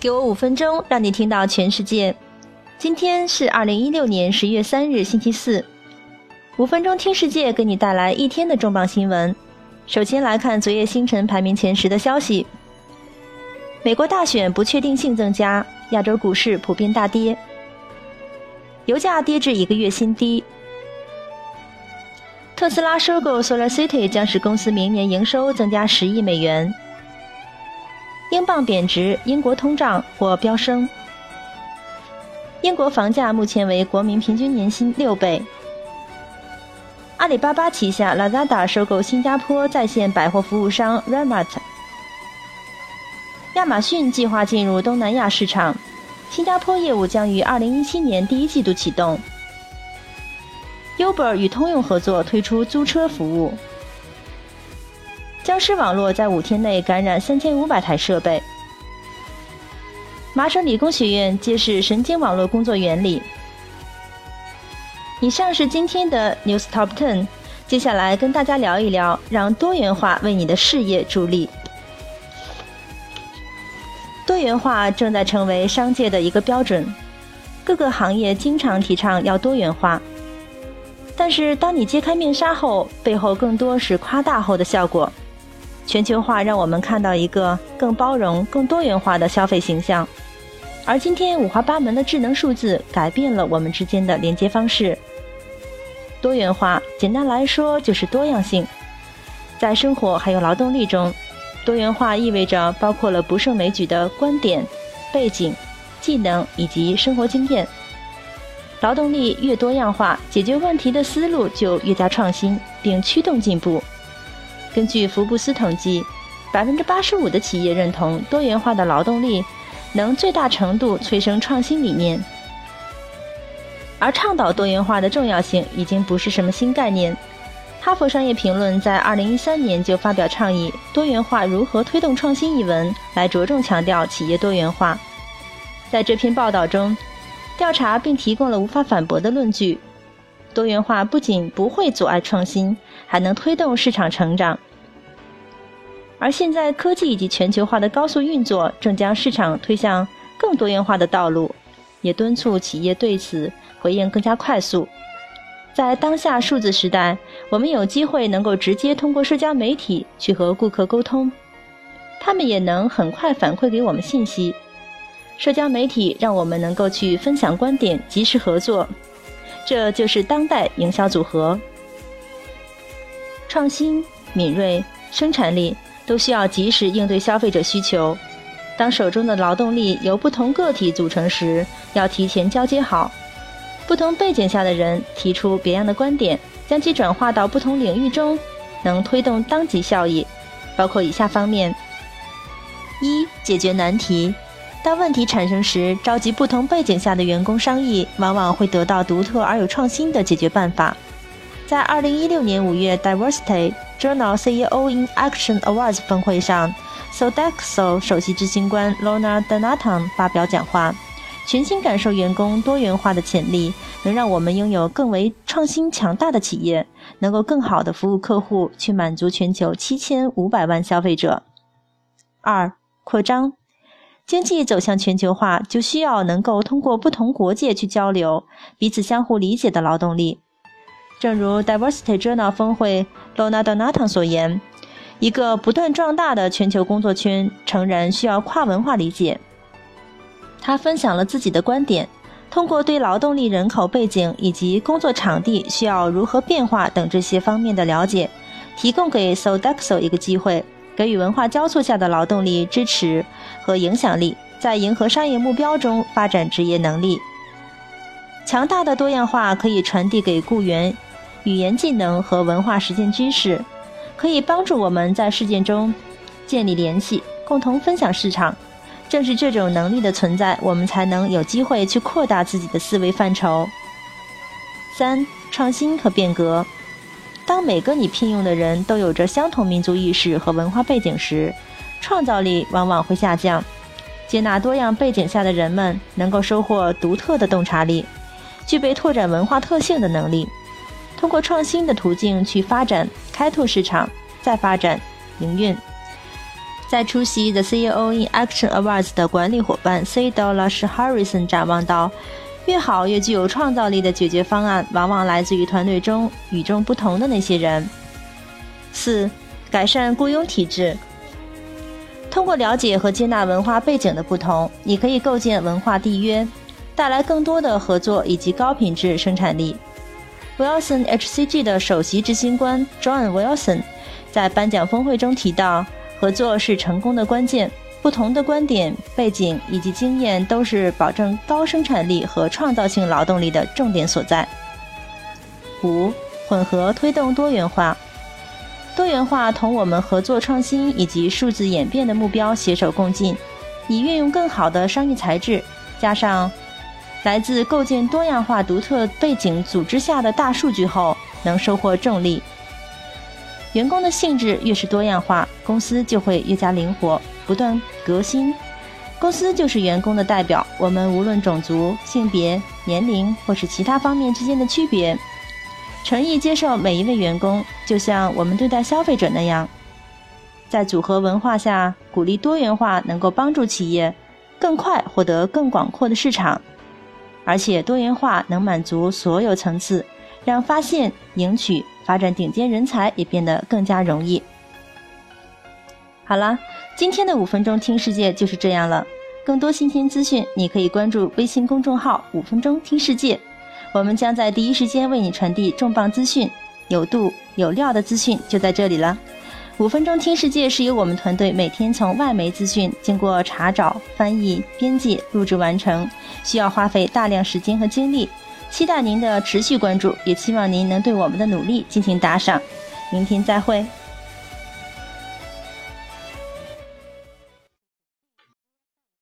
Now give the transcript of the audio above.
给我五分钟，让你听到全世界。今天是二零一六年十月三日，星期四。五分钟听世界，给你带来一天的重磅新闻。首先来看昨夜星辰排名前十的消息：美国大选不确定性增加，亚洲股市普遍大跌，油价跌至一个月新低。特斯拉收购 SolarCity 将使公司明年营收增加十亿美元。英镑贬值，英国通胀或飙升。英国房价目前为国民平均年薪六倍。阿里巴巴旗下 Lazada 收购新加坡在线百货服务商 Remart。亚马逊计划进入东南亚市场，新加坡业务将于二零一七年第一季度启动。Uber 与通用合作推出租车服务。僵尸网络在五天内感染三千五百台设备。麻省理工学院揭示神经网络工作原理。以上是今天的 News Top Ten，接下来跟大家聊一聊，让多元化为你的事业助力。多元化正在成为商界的一个标准，各个行业经常提倡要多元化。但是当你揭开面纱后，背后更多是夸大后的效果。全球化让我们看到一个更包容、更多元化的消费形象，而今天五花八门的智能数字改变了我们之间的连接方式。多元化简单来说就是多样性，在生活还有劳动力中，多元化意味着包括了不胜枚举的观点、背景、技能以及生活经验。劳动力越多样化，解决问题的思路就越加创新，并驱动进步。根据福布斯统计，百分之八十五的企业认同多元化的劳动力能最大程度催生创新理念，而倡导多元化的重要性已经不是什么新概念。哈佛商业评论在二零一三年就发表倡议“多元化如何推动创新”一文，来着重强调企业多元化。在这篇报道中，调查并提供了无法反驳的论据。多元化不仅不会阻碍创新，还能推动市场成长。而现在，科技以及全球化的高速运作正将市场推向更多元化的道路，也敦促企业对此回应更加快速。在当下数字时代，我们有机会能够直接通过社交媒体去和顾客沟通，他们也能很快反馈给我们信息。社交媒体让我们能够去分享观点，及时合作。这就是当代营销组合，创新、敏锐、生产力都需要及时应对消费者需求。当手中的劳动力由不同个体组成时，要提前交接好。不同背景下的人提出别样的观点，将其转化到不同领域中，能推动当即效益，包括以下方面：一、解决难题。当问题产生时，召集不同背景下的员工商议，往往会得到独特而有创新的解决办法。在2016年5月 Diversity Journal CEO in Action Awards 峰会上，Sodexo 首席执行官 Lorna Donaton 发表讲话，全心感受员工多元化的潜力，能让我们拥有更为创新强大的企业，能够更好地服务客户，去满足全球7500万消费者。二、扩张。经济走向全球化，就需要能够通过不同国界去交流、彼此相互理解的劳动力。正如 Diversity Journal 峰会 Lona d o n a t a n 所言，一个不断壮大的全球工作圈，诚然需要跨文化理解。他分享了自己的观点，通过对劳动力人口背景以及工作场地需要如何变化等这些方面的了解，提供给 Sodexo 一个机会。给予文化交错下的劳动力支持和影响力，在迎合商业目标中发展职业能力。强大的多样化可以传递给雇员语言技能和文化实践知识，可以帮助我们在事件中建立联系，共同分享市场。正是这种能力的存在，我们才能有机会去扩大自己的思维范畴。三、创新和变革。当每个你聘用的人都有着相同民族意识和文化背景时，创造力往往会下降。接纳多样背景下的人们，能够收获独特的洞察力，具备拓展文化特性的能力，通过创新的途径去发展、开拓市场，再发展、营运。在出席 The CEO in Action Awards 的管理伙伴 C. Dollars Harrison 展望到：“越好越具有创造力的解决方案，往往来自于团队中与众不同的那些人。”四、改善雇佣体制。通过了解和接纳文化背景的不同，你可以构建文化缔约，带来更多的合作以及高品质生产力。Wilson HCG 的首席执行官 John Wilson 在颁奖峰会中提到，合作是成功的关键。不同的观点、背景以及经验都是保证高生产力和创造性劳动力的重点所在。五、混合推动多元化。多元化同我们合作创新以及数字演变的目标携手共进，以运用更好的商业材质，加上来自构建多样化独特背景组织下的大数据后，能收获重利。员工的性质越是多样化，公司就会越加灵活，不断革新。公司就是员工的代表，我们无论种族、性别、年龄或是其他方面之间的区别。诚意接受每一位员工，就像我们对待消费者那样。在组合文化下，鼓励多元化能够帮助企业更快获得更广阔的市场，而且多元化能满足所有层次，让发现、赢取、发展顶尖人才也变得更加容易。好了，今天的五分钟听世界就是这样了。更多新鲜资讯，你可以关注微信公众号“五分钟听世界”。我们将在第一时间为你传递重磅资讯，有度有料的资讯就在这里了。五分钟听世界是由我们团队每天从外媒资讯经过查找、翻译、编辑、录制完成，需要花费大量时间和精力。期待您的持续关注，也希望您能对我们的努力进行打赏。明天再会。